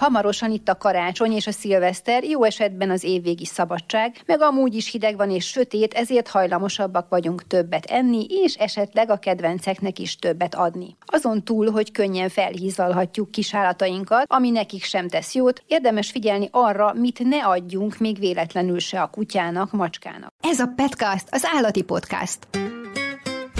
Hamarosan itt a karácsony és a szilveszter, jó esetben az évvégi szabadság, meg amúgy is hideg van és sötét, ezért hajlamosabbak vagyunk többet enni, és esetleg a kedvenceknek is többet adni. Azon túl, hogy könnyen felhízalhatjuk kisállatainkat, ami nekik sem tesz jót, érdemes figyelni arra, mit ne adjunk még véletlenül se a kutyának, macskának. Ez a Petcast, az állati podcast.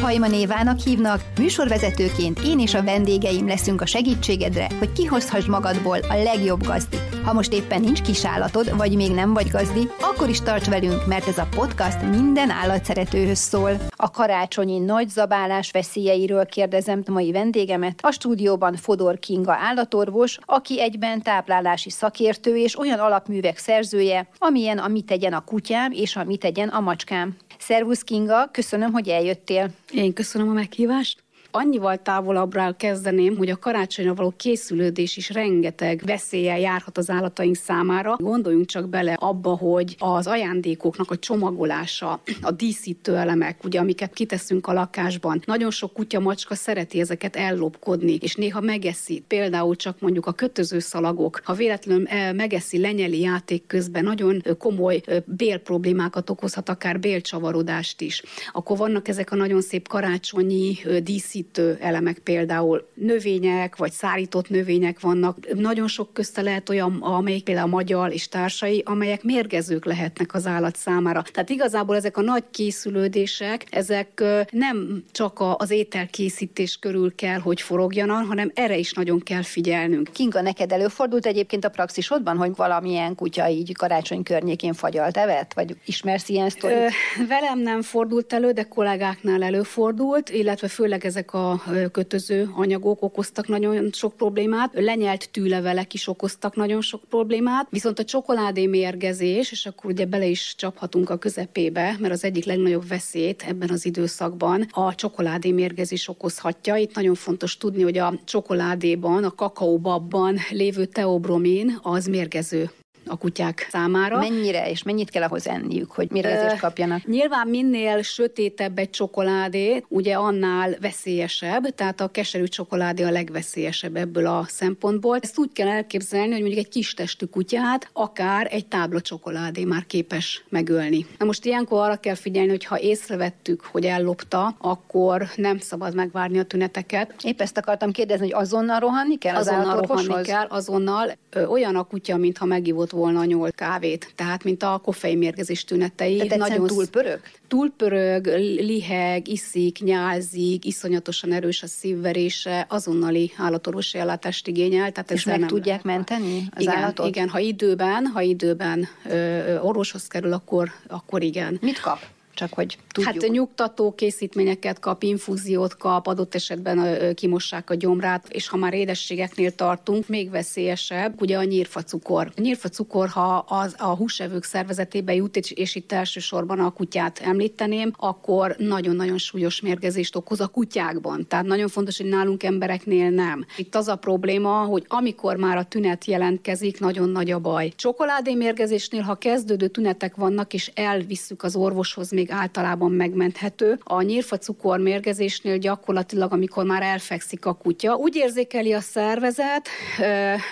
Hajman Évának hívnak, műsorvezetőként én és a vendégeim leszünk a segítségedre, hogy kihozhass magadból a legjobb gazdit. Ha most éppen nincs kisállatod, vagy még nem vagy gazdi, akkor is tarts velünk, mert ez a podcast minden állatszeretőhöz szól. A karácsonyi nagy zabálás veszélyeiről kérdezem mai vendégemet, a stúdióban Fodor Kinga állatorvos, aki egyben táplálási szakértő és olyan alapművek szerzője, amilyen a Mit tegyen a kutyám és a Mit tegyen a macskám. Szervusz Kinga, köszönöm, hogy eljöttél. Én köszönöm a meghívást annyival távolabbra kezdeném, hogy a karácsonyra való készülődés is rengeteg veszéllyel járhat az állataink számára. Gondoljunk csak bele abba, hogy az ajándékoknak a csomagolása, a díszítő elemek, ugye, amiket kiteszünk a lakásban. Nagyon sok kutya, macska szereti ezeket ellopkodni, és néha megeszi. Például csak mondjuk a kötözőszalagok, ha véletlenül eh, megeszi, lenyeli játék közben, nagyon komoly eh, bélproblémákat okozhat, akár bélcsavarodást is. Akkor vannak ezek a nagyon szép karácsonyi eh, díszítő elemek például növények, vagy szárított növények vannak. Nagyon sok közte lehet olyan, amelyik például a magyar és társai, amelyek mérgezők lehetnek az állat számára. Tehát igazából ezek a nagy készülődések, ezek nem csak az ételkészítés körül kell, hogy forogjanak, hanem erre is nagyon kell figyelnünk. Kinga, neked előfordult egyébként a praxisodban, hogy valamilyen kutya így karácsony környékén fagyalt evett? Vagy ismersz ilyen sztorit? Velem nem fordult elő, de kollégáknál előfordult, illetve főleg ezek a kötöző anyagok okoztak nagyon sok problémát, lenyelt tűlevelek is okoztak nagyon sok problémát, viszont a csokoládé mérgezés, és akkor ugye bele is csaphatunk a közepébe, mert az egyik legnagyobb veszélyt ebben az időszakban a csokoládé mérgezés okozhatja. Itt nagyon fontos tudni, hogy a csokoládéban, a kakaóbabban lévő teobromin az mérgező a kutyák számára. Mennyire és mennyit kell ahhoz enniük, hogy mérgezést kapjanak? Nyilván minél sötétebb egy csokoládé, ugye annál veszélyesebb, tehát a keserű csokoládé a legveszélyesebb ebből a szempontból. Ezt úgy kell elképzelni, hogy mondjuk egy kis testű kutyát akár egy tábla csokoládé már képes megölni. Na most ilyenkor arra kell figyelni, hogy ha észrevettük, hogy ellopta, akkor nem szabad megvárni a tüneteket. Épp ezt akartam kérdezni, hogy azonnal rohanni kell az azonnal rohanni kell, azonnal. Ö, olyan a kutya, mintha megivott volna nyolc kávét, tehát mint a koffeinmérgezés tünetei. Tehát nagyon túlpörög? Túlpörög, liheg, iszik, nyálzik, iszonyatosan erős a szívverése, azonnali állatorvosi ellátást igényel. Tehát És meg nem tudják menteni az igen, állatot? Igen, ha időben, ha időben ö, orvoshoz kerül, akkor, akkor igen. Mit kap? Csak hogy tudjuk. Hát nyugtató készítményeket kap, infúziót kap, adott esetben kimossák a gyomrát, és ha már édességeknél tartunk, még veszélyesebb, ugye a nyírfacukor. A nyírfacukor, ha az, a húsevők szervezetébe jut, és itt elsősorban a kutyát említeném, akkor nagyon-nagyon súlyos mérgezést okoz a kutyákban. Tehát nagyon fontos, hogy nálunk embereknél nem. Itt az a probléma, hogy amikor már a tünet jelentkezik, nagyon nagy a baj. Csokoládémérgezésnél, ha kezdődő tünetek vannak, és elvisszük az orvoshoz, még általában megmenthető. A nyírfa cukormérgezésnél gyakorlatilag, amikor már elfekszik a kutya, úgy érzékeli a szervezet,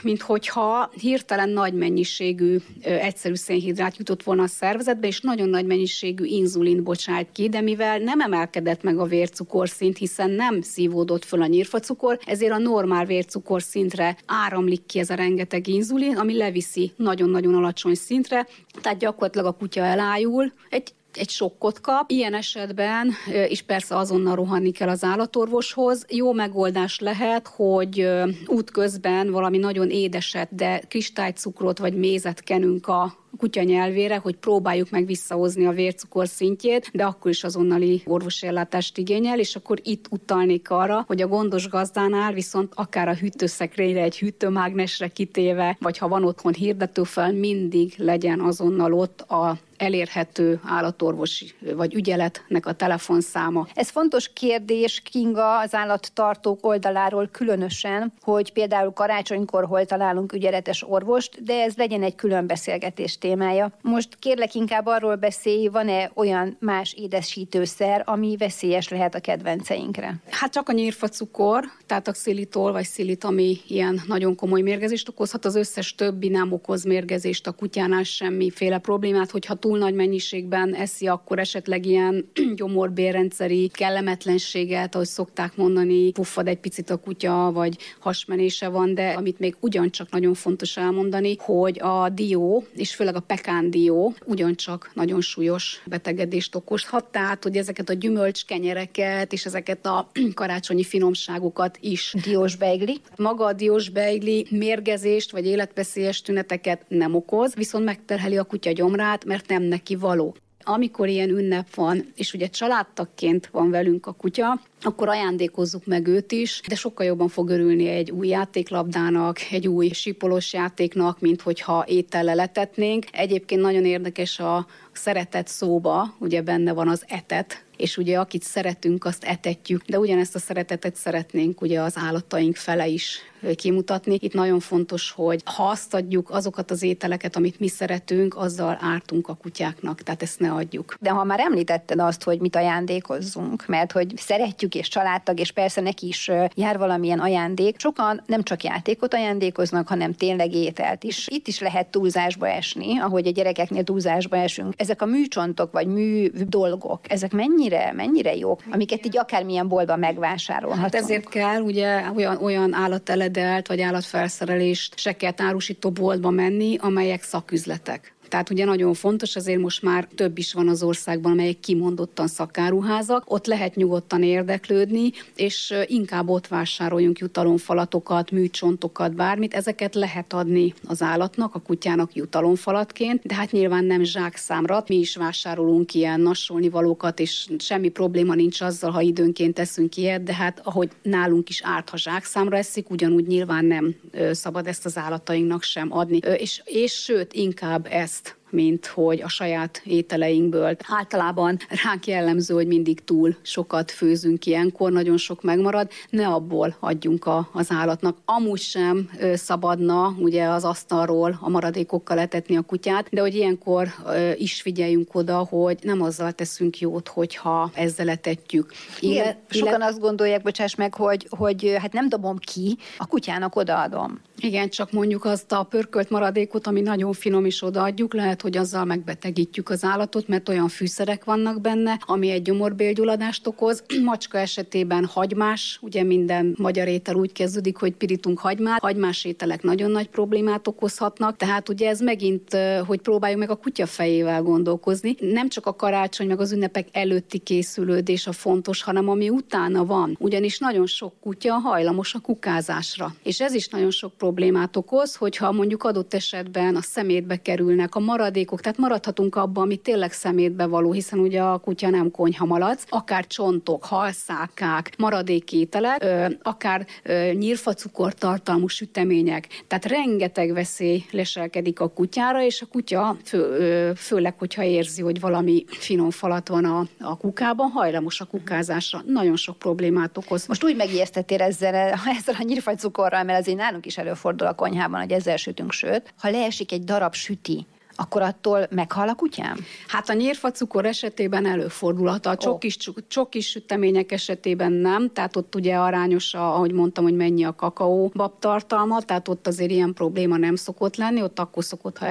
mint hogyha hirtelen nagy mennyiségű egyszerű szénhidrát jutott volna a szervezetbe, és nagyon nagy mennyiségű inzulin bocsájt ki, de mivel nem emelkedett meg a vércukorszint, hiszen nem szívódott föl a nyírfacukor, ezért a normál vércukorszintre áramlik ki ez a rengeteg inzulin, ami leviszi nagyon-nagyon alacsony szintre, tehát gyakorlatilag a kutya elájul, egy egy sokkot kap. Ilyen esetben is persze azonnal rohanni kell az állatorvoshoz. Jó megoldás lehet, hogy útközben valami nagyon édeset, de kristálycukrot vagy mézet kenünk a kutya nyelvére, hogy próbáljuk meg visszahozni a vércukor szintjét, de akkor is azonnali orvosi ellátást igényel, és akkor itt utalnék arra, hogy a gondos gazdánál viszont akár a hűtőszekrényre egy hűtőmágnesre kitéve, vagy ha van otthon hirdetőfel, mindig legyen azonnal ott a elérhető állatorvosi vagy ügyeletnek a telefonszáma. Ez fontos kérdés, Kinga, az állattartók oldaláról különösen, hogy például karácsonykor hol találunk ügyeletes orvost, de ez legyen egy külön beszélgetés témája. Most kérlek inkább arról beszélj, van-e olyan más édesítőszer, ami veszélyes lehet a kedvenceinkre? Hát csak a nyírfacukor, tehát a xilitol vagy szilit, ami ilyen nagyon komoly mérgezést okozhat, az összes többi nem okoz mérgezést a kutyánál semmiféle problémát, hogyha túl nagy mennyiségben eszi, akkor esetleg ilyen gyomorbérrendszeri kellemetlenséget, ahogy szokták mondani, puffad egy picit a kutya, vagy hasmenése van, de amit még ugyancsak nagyon fontos elmondani, hogy a dió, és főleg a pekán dió ugyancsak nagyon súlyos betegedést okozhat, tehát hogy ezeket a gyümölcskenyereket és ezeket a karácsonyi finomságokat is. Diós beigli? Maga a diós beigli mérgezést vagy életveszélyes tüneteket nem okoz, viszont megterheli a kutya gyomrát, mert nem neki való amikor ilyen ünnep van, és ugye családtakként van velünk a kutya, akkor ajándékozzuk meg őt is, de sokkal jobban fog örülni egy új játéklabdának, egy új sípolós játéknak, mint hogyha étellel letetnénk. Egyébként nagyon érdekes a szeretet szóba, ugye benne van az etet, és ugye akit szeretünk, azt etetjük, de ugyanezt a szeretetet szeretnénk ugye az állataink fele is kimutatni. Itt nagyon fontos, hogy ha azt adjuk azokat az ételeket, amit mi szeretünk, azzal ártunk a kutyáknak, tehát ezt ne adjuk. De ha már említetted azt, hogy mit ajándékozzunk, mert hogy szeretjük és családtag, és persze neki is jár valamilyen ajándék, sokan nem csak játékot ajándékoznak, hanem tényleg ételt is. Itt is lehet túlzásba esni, ahogy a gyerekeknél túlzásba esünk. Ezek a műcsontok vagy mű dolgok, ezek mennyire, mennyire jók, amiket így akármilyen boltban megvásárolhatunk. Hát ezért kell ugye olyan, olyan állatele eledelt vagy állatfelszerelést se kell árusító boltba menni, amelyek szaküzletek. Tehát ugye nagyon fontos, azért most már több is van az országban, amelyek kimondottan szakáruházak, ott lehet nyugodtan érdeklődni, és inkább ott vásároljunk jutalomfalatokat, műcsontokat, bármit, ezeket lehet adni az állatnak, a kutyának jutalomfalatként, de hát nyilván nem zsákszámra. Mi is vásárolunk ilyen nasolni valókat, és semmi probléma nincs azzal, ha időnként teszünk ilyet, de hát ahogy nálunk is árt, ha zsákszámra eszik, ugyanúgy nyilván nem szabad ezt az állatainknak sem adni. És, és sőt, inkább ezt podcast. Mint hogy a saját ételeinkből. Általában ránk jellemző, hogy mindig túl sokat főzünk ilyenkor, nagyon sok megmarad, ne abból adjunk a, az állatnak. Amúgy sem szabadna ugye az asztalról a maradékokkal letetni a kutyát, de hogy ilyenkor is figyeljünk oda, hogy nem azzal teszünk jót, hogyha ezzel etetjük. Igen, sokan azt gondolják, bocsáss meg, hogy, hogy hát nem dobom ki, a kutyának odaadom. Igen, csak mondjuk azt a pörkölt maradékot, ami nagyon finom is odaadjuk, lehet, hogy azzal megbetegítjük az állatot, mert olyan fűszerek vannak benne, ami egy gyomorbélgyulladást okoz. Macska esetében hagymás, ugye minden magyar étel úgy kezdődik, hogy pirítunk hagymát. Hagymás ételek nagyon nagy problémát okozhatnak, tehát ugye ez megint, hogy próbáljuk meg a kutya fejével gondolkozni. Nem csak a karácsony, meg az ünnepek előtti készülődés a fontos, hanem ami utána van. Ugyanis nagyon sok kutya hajlamos a kukázásra. És ez is nagyon sok problémát okoz, hogyha mondjuk adott esetben a szemétbe kerülnek a maradékok, tehát maradhatunk abban, ami tényleg szemétbe való, hiszen ugye a kutya nem konyhamalac, akár csontok, halszákák, maradékételek, akár nyírfacukor tartalmú sütemények. Tehát rengeteg veszély leselkedik a kutyára, és a kutya fő, főleg, hogyha érzi, hogy valami finom falat van a, a kukában, hajlamos a kukázásra. Nagyon sok problémát okoz. Most úgy megijesztettél ezzel, ezzel a nyírfacukorral, mert azért nálunk is elő előfordul a konyhában, hogy ezzel sütünk sőt, ha leesik egy darab süti, akkor attól meghal a kutyám? Hát a nyírfacukor esetében előfordulhat, a csokis, csokis sütemények esetében nem, tehát ott ugye arányos, ahogy mondtam, hogy mennyi a kakaó bab tartalma, tehát ott azért ilyen probléma nem szokott lenni, ott akkor szokott, ha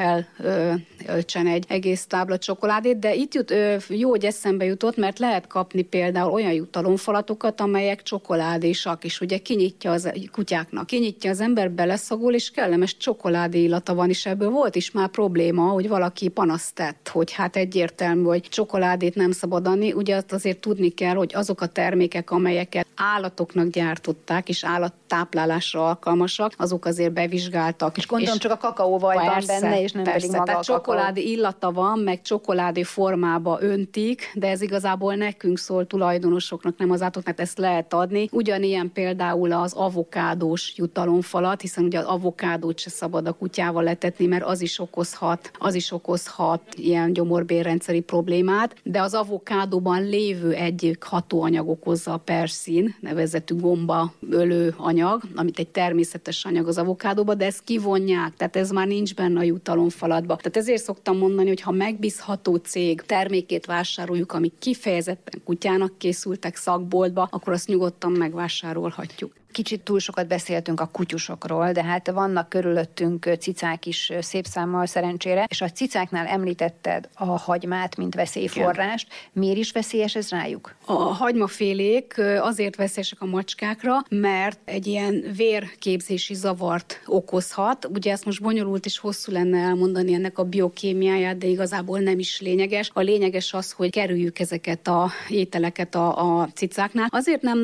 elcsen egy egész tábla csokoládét, de itt jut, ö, jó, hogy eszembe jutott, mert lehet kapni például olyan jutalomfalatokat, amelyek csokoládésak, és ugye kinyitja az kutyáknak, kinyitja az ember, beleszagol, és kellemes csokoládé illata van, és ebből volt is már probléma, hogy valaki panaszt tett, hogy hát egyértelmű, hogy csokoládét nem szabad adni, ugye azt azért tudni kell, hogy azok a termékek, amelyeket állatoknak gyártották, és állattáplálásra alkalmasak, azok azért bevizsgáltak. És gondolom és csak a kakaóvaj van benne, és nem persze, pedig maga tehát a csokoládé illata van, meg csokoládé formába öntik, de ez igazából nekünk szól tulajdonosoknak, nem az állatoknak, ezt lehet adni. Ugyanilyen például az avokádós jutalomfalat, hiszen ugye az avokádót se szabad a kutyával letetni, mert az is okozhat az is okozhat ilyen gyomorbérrendszeri problémát, de az avokádóban lévő egyik hatóanyag okozza a perszin, nevezetű gomba ölő anyag, amit egy természetes anyag az avokádóban, de ezt kivonják, tehát ez már nincs benne a jutalomfalatba. Tehát ezért szoktam mondani, hogy ha megbízható cég termékét vásároljuk, amik kifejezetten kutyának készültek szakboltba, akkor azt nyugodtan megvásárolhatjuk. Kicsit túl sokat beszéltünk a kutyusokról, de hát vannak körülöttünk cicák is szép számmal szerencsére, és a cicáknál említetted a hagymát, mint veszélyforrást. Miért is veszélyes ez rájuk? A hagymafélék azért veszélyesek a macskákra, mert egy ilyen vérképzési zavart okozhat. Ugye ezt most bonyolult és hosszú lenne elmondani ennek a biokémiáját, de igazából nem is lényeges. A lényeges az, hogy kerüljük ezeket a ételeket a, a cicáknál. Azért nem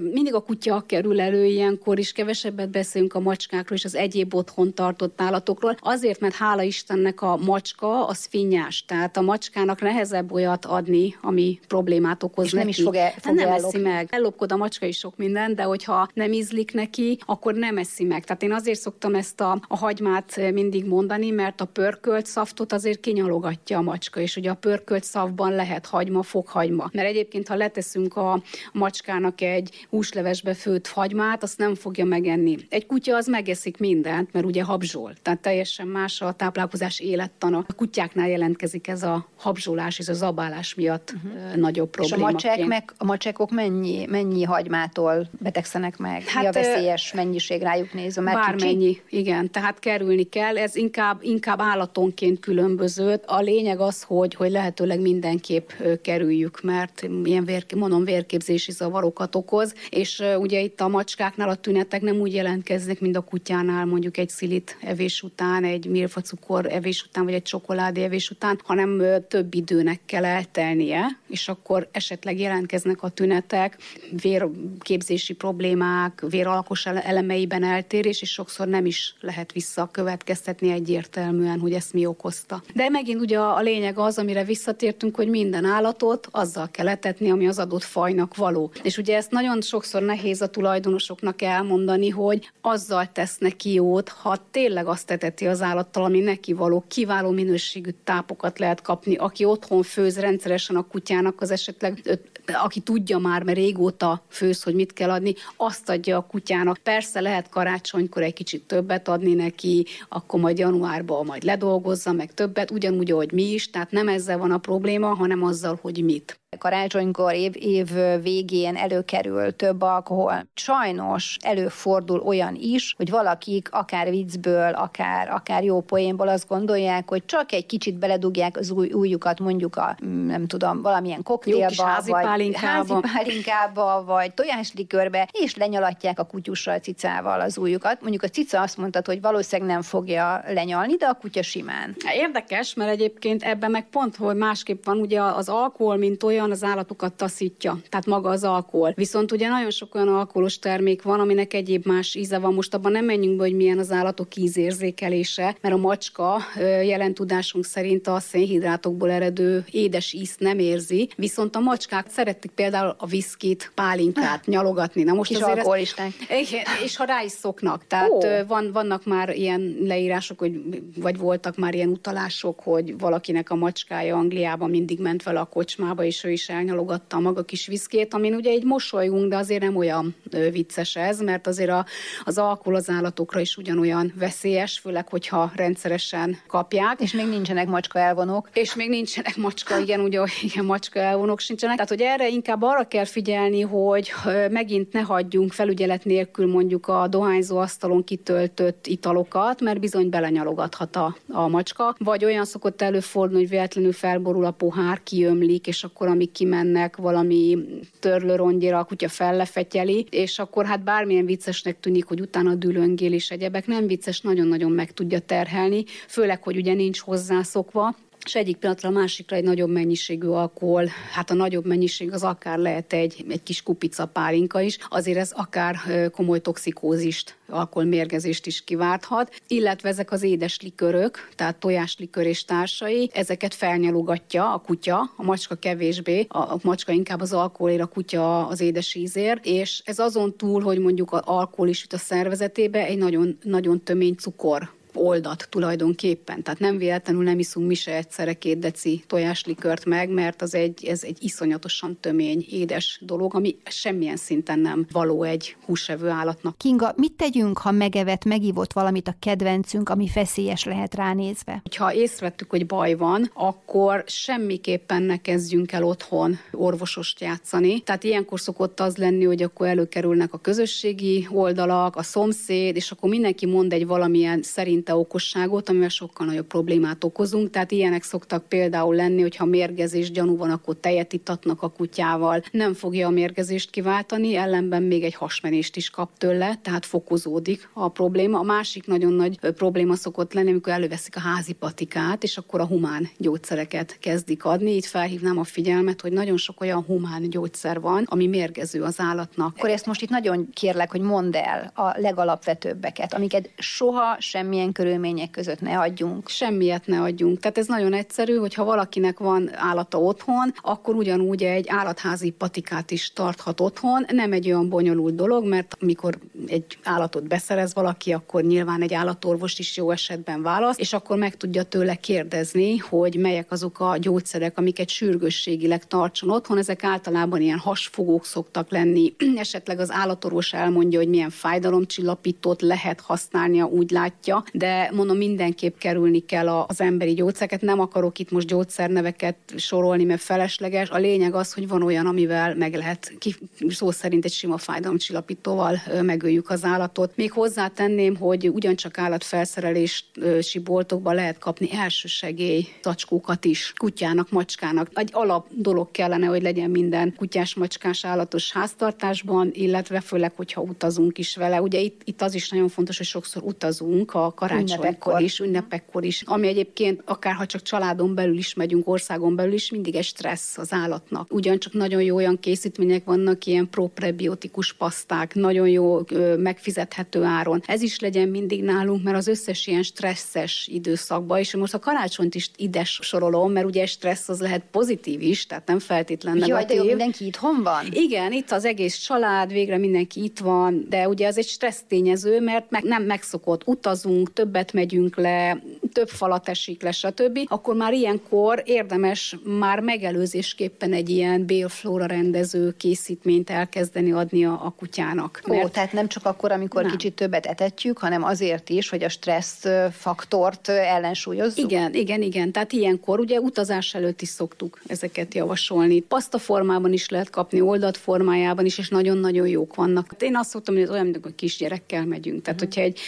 mindig a kutya kerül elő ilyenkor is, kevesebbet beszélünk a macskákról és az egyéb otthon tartott állatokról, azért, mert hála Istennek a macska az finnyás, tehát a macskának nehezebb olyat adni, ami problémát okoz és neki. nem is fog, el, fog Nem eszi meg. Ellopkod a macska is sok minden, de hogyha nem ízlik neki, akkor nem eszi meg. Tehát én azért szoktam ezt a, a hagymát mindig mondani, mert a pörkölt szaftot azért kinyalogatja a macska, és ugye a pörkölt szavban lehet hagyma, fokhagyma. Mert egyébként, ha leteszünk a macskának egy húslevesbe főtt hagymát, azt nem fogja megenni. Egy kutya az megeszik mindent, mert ugye habzsol, tehát teljesen más a táplálkozás élettana. A kutyáknál jelentkezik ez a habzsolás és a zabálás miatt uh-huh. nagyobb probléma. És a macsek meg, a macsekok mennyi, mennyi hagymától betegszenek meg? Hát, Mi a veszélyes mennyiség rájuk nézve? Mert bármennyi, kicsi? igen. Tehát kerülni kell. Ez inkább, inkább állatonként különböző. A lényeg az, hogy, hogy lehetőleg mindenképp kerüljük, mert ilyen vér, mondom, vérképzési zavarokat okoz, és ugye itt a macskáknál a tünetek nem úgy jelentkeznek, mint a kutyánál, mondjuk egy szilit evés után, egy milfacukor evés után, vagy egy csokoládé evés után, hanem több időnek kell eltelnie, és akkor esetleg jelentkeznek a tünetek, vérképzési problémák, véralkos elemeiben eltérés, és sokszor nem is lehet visszakövetkeztetni egyértelműen, hogy ezt mi okozta. De megint ugye a lényeg az, amire visszatértünk, hogy minden állatot azzal kell etetni, ami az adott fajnak való. És ugye ezt nagyon sokszor nehéz a tulajdonosoknak elmondani, hogy azzal tesz neki jót, ha tényleg azt eteti az állattal, ami neki való, kiváló minőségű tápokat lehet kapni, aki otthon főz rendszeresen a kutyának, az esetleg aki tudja már, mert régóta főz, hogy mit kell adni, azt adja a kutyának. Persze lehet karácsonykor egy kicsit többet adni neki, akkor majd januárban majd ledolgozza meg többet, ugyanúgy, ahogy mi is, tehát nem ezzel van a probléma, hanem azzal, hogy mit karácsonykor, év, év végén előkerül több alkohol. Sajnos előfordul olyan is, hogy valakik akár viccből, akár, akár jó poénból azt gondolják, hogy csak egy kicsit beledugják az új, újjukat mondjuk a, nem tudom, valamilyen koktélba, házi vagy pálinkába. házi pálinkába, vagy tojáslikörbe, és lenyalatják a kutyussal, cicával az újjukat. Mondjuk a cica azt mondta, hogy valószínűleg nem fogja lenyalni, de a kutya simán. Érdekes, mert egyébként ebben meg pont, hogy másképp van, ugye az alkohol, mint olyan, olyan az állatokat taszítja, tehát maga az alkohol. Viszont ugye nagyon sok olyan alkoholos termék van, aminek egyéb más íze van. Most abban nem menjünk be, hogy milyen az állatok ízérzékelése, mert a macska jelen tudásunk szerint a szénhidrátokból eredő édes ízt nem érzi, viszont a macskák szeretik például a viszkit, pálinkát nyalogatni. Na most Kis azért alkoholisták. Ez, és ha rá is szoknak. Tehát oh. van, vannak már ilyen leírások, hogy, vagy voltak már ilyen utalások, hogy valakinek a macskája Angliában mindig ment vele a kocsmába, és ő is elnyalogatta a maga kis viszkét, amin ugye egy mosolyunk, de azért nem olyan vicces ez, mert azért a, az alkohol az állatokra is ugyanolyan veszélyes, főleg, hogyha rendszeresen kapják. És még nincsenek macska elvonók. És még nincsenek macska, igen, ugye igen, macska elvonók sincsenek. Tehát, hogy erre inkább arra kell figyelni, hogy megint ne hagyjunk felügyelet nélkül mondjuk a dohányzó asztalon kitöltött italokat, mert bizony belenyalogathat a, a macska. Vagy olyan szokott előfordulni, hogy véletlenül felborul a pohár, kiömlik, és akkor amik kimennek, valami törlőrongyira a kutya fellefetyeli, és akkor hát bármilyen viccesnek tűnik, hogy utána dülöngél és egyebek, nem vicces, nagyon-nagyon meg tudja terhelni, főleg, hogy ugye nincs hozzászokva, és egyik pillanatra a másikra egy nagyobb mennyiségű alkohol, hát a nagyobb mennyiség az akár lehet egy, egy kis kupica pálinka is, azért ez akár komoly toxikózist, alkoholmérgezést is kiválthat, illetve ezek az édes likörök, tehát tojáslikör és társai, ezeket felnyalogatja a kutya, a macska kevésbé, a macska inkább az alkoholér, a kutya az édes ízér, és ez azon túl, hogy mondjuk az alkohol is jut a szervezetébe, egy nagyon, nagyon tömény cukor oldat tulajdonképpen. Tehát nem véletlenül nem iszunk mi se egyszerre két deci tojáslikört meg, mert az egy, ez egy iszonyatosan tömény, édes dolog, ami semmilyen szinten nem való egy húsevő állatnak. Kinga, mit tegyünk, ha megevett, megívott valamit a kedvencünk, ami feszélyes lehet ránézve? Ha észrevettük, hogy baj van, akkor semmiképpen ne kezdjünk el otthon orvosost játszani. Tehát ilyenkor szokott az lenni, hogy akkor előkerülnek a közösségi oldalak, a szomszéd, és akkor mindenki mond egy valamilyen szerinte okosságot, amivel sokkal nagyobb problémát okozunk. Tehát ilyenek szoktak például lenni, hogyha mérgezés gyanú van, akkor tejet itatnak a kutyával. Nem fogja a mérgezést kiváltani, ellenben még egy hasmenést is kap tőle, tehát fokozódik a probléma. A másik nagyon nagy probléma szokott lenni, amikor előveszik a házi patikát, és akkor a humán gyógyszereket kezdik adni. Itt felhívnám a figyelmet, hogy nagyon sok olyan humán gyógyszer van, ami mérgező az állatnak. Akkor ezt most itt nagyon kérlek, hogy mondd el a legalapvetőbbeket, amiket soha semmilyen körülmények között ne adjunk. Semmiet ne adjunk. Tehát ez nagyon egyszerű, hogy ha valakinek van állata otthon, akkor ugyanúgy egy állatházi patikát is tarthat otthon. Nem egy olyan bonyolult dolog, mert amikor egy állatot beszerez valaki, akkor nyilván egy állatorvost is jó esetben választ, és akkor meg tudja tőle kérdezni, hogy melyek azok a gyógyszerek, amiket sürgősségileg tartson otthon. Ezek általában ilyen hasfogók szoktak lenni. Esetleg az állatorvos elmondja, hogy milyen fájdalomcsillapítót lehet használnia, úgy látja, de mondom, mindenképp kerülni kell az emberi gyógyszereket. Nem akarok itt most gyógyszerneveket sorolni, mert felesleges. A lényeg az, hogy van olyan, amivel meg lehet ki, szó szerint egy sima fájdalomcsillapítóval megöljük az állatot. Még hozzátenném, hogy ugyancsak állatfelszerelési boltokban lehet kapni elsősegély zacskókat is kutyának, macskának. Egy alap dolog kellene, hogy legyen minden kutyás, macskás állatos háztartásban, illetve főleg, hogyha utazunk is vele. Ugye itt, itt az is nagyon fontos, hogy sokszor utazunk a karácsonykor is, ünnepekkor is, ami egyébként akár ha csak családon belül is megyünk, országon belül is, mindig egy stressz az állatnak. Ugyancsak nagyon jó olyan készítmények vannak, ilyen proprebiotikus paszták, nagyon jó megfizethető áron. Ez is legyen mindig nálunk, mert az összes ilyen stresszes időszakban, és most a karácsonyt is ide sorolom, mert ugye stressz az lehet pozitív is, tehát nem feltétlen negatív. Jaj, de jó, mindenki itthon van? Igen, itt az egész család, végre mindenki itt van, de ugye ez egy stressz tényező, mert meg, nem megszokott, utazunk, többet megyünk le, több falat esik le, stb., akkor már ilyenkor érdemes már megelőzésképpen egy ilyen bélflóra rendező készítményt elkezdeni adni a, a kutyának. Mert... Ó, tehát nem csak akkor, amikor nem. kicsit többet etetjük, hanem azért is, hogy a stressz faktort ellensúlyozzuk? Igen, igen, igen. Tehát ilyenkor ugye utazás előtt is szoktuk ezeket javasolni. Paszta formában is lehet kapni, oldat formájában is, és nagyon-nagyon jók vannak. Én azt szoktam, hogy olyan, mint a kisgyerekkel megyünk. Tehát, uh-huh. hogyha egy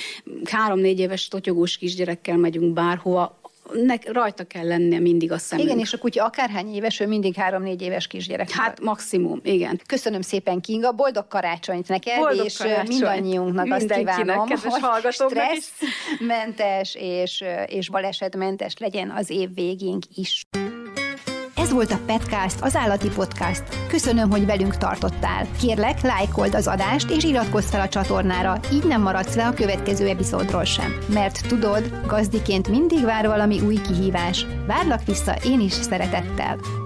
három-négy éves totyogós kisgyerekkel megyünk bárhova, ne, rajta kell lennie mindig a szemünk. Igen, és a kutya akárhány éves, ő mindig három-négy éves kisgyerek. Hát maximum, igen. Köszönöm szépen, Kinga, boldog karácsonyt neked, boldog és karácsony. mindannyiunknak azt kívánom, hogy stresszmentes és, és balesetmentes legyen az év végénk is. Volt a Petcast, az állati podcast. Köszönöm, hogy velünk tartottál. Kérlek, lájkold az adást és iratkozz fel a csatornára, így nem maradsz le a következő epizódról sem. Mert tudod, gazdiként mindig vár valami új kihívás. Várlak vissza én is szeretettel.